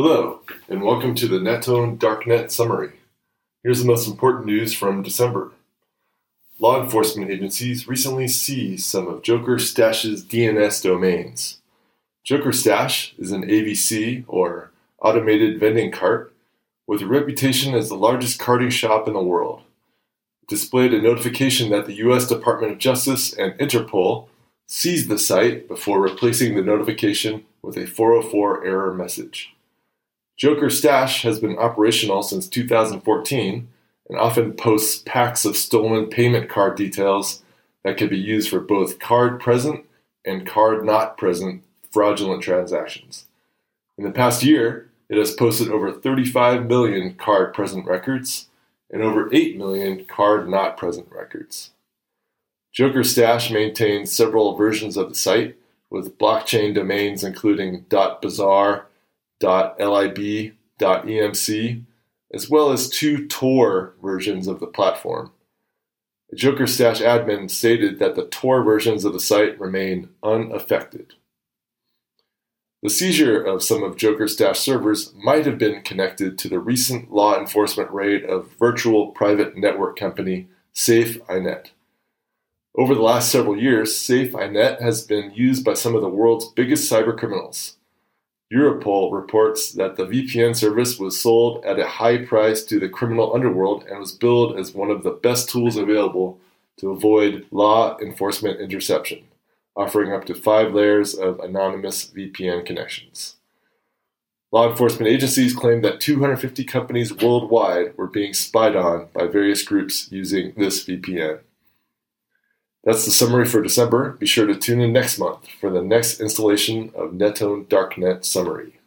Hello, and welcome to the NetOwn Darknet Summary. Here's the most important news from December. Law enforcement agencies recently seized some of Joker Stash's DNS domains. Joker Stash is an AVC, or automated vending cart, with a reputation as the largest carding shop in the world. It displayed a notification that the U.S. Department of Justice and Interpol seized the site before replacing the notification with a 404 error message. Joker Stash has been operational since 2014 and often posts packs of stolen payment card details that can be used for both card present and card not present fraudulent transactions. In the past year, it has posted over 35 million card present records and over 8 million card not present records. Joker Stash maintains several versions of the site with blockchain domains including .bazar, .lib, .emc, as well as two Tor versions of the platform. Joker Stash admin stated that the Tor versions of the site remain unaffected. The seizure of some of Joker Stash servers might have been connected to the recent law enforcement raid of virtual private network company Safe-Inet. Over the last several years, Safe-Inet has been used by some of the world's biggest cybercriminals. Europol reports that the VPN service was sold at a high price to the criminal underworld and was billed as one of the best tools available to avoid law enforcement interception, offering up to five layers of anonymous VPN connections. Law enforcement agencies claim that 250 companies worldwide were being spied on by various groups using this VPN. That's the summary for December. Be sure to tune in next month for the next installation of Netone Darknet Summary.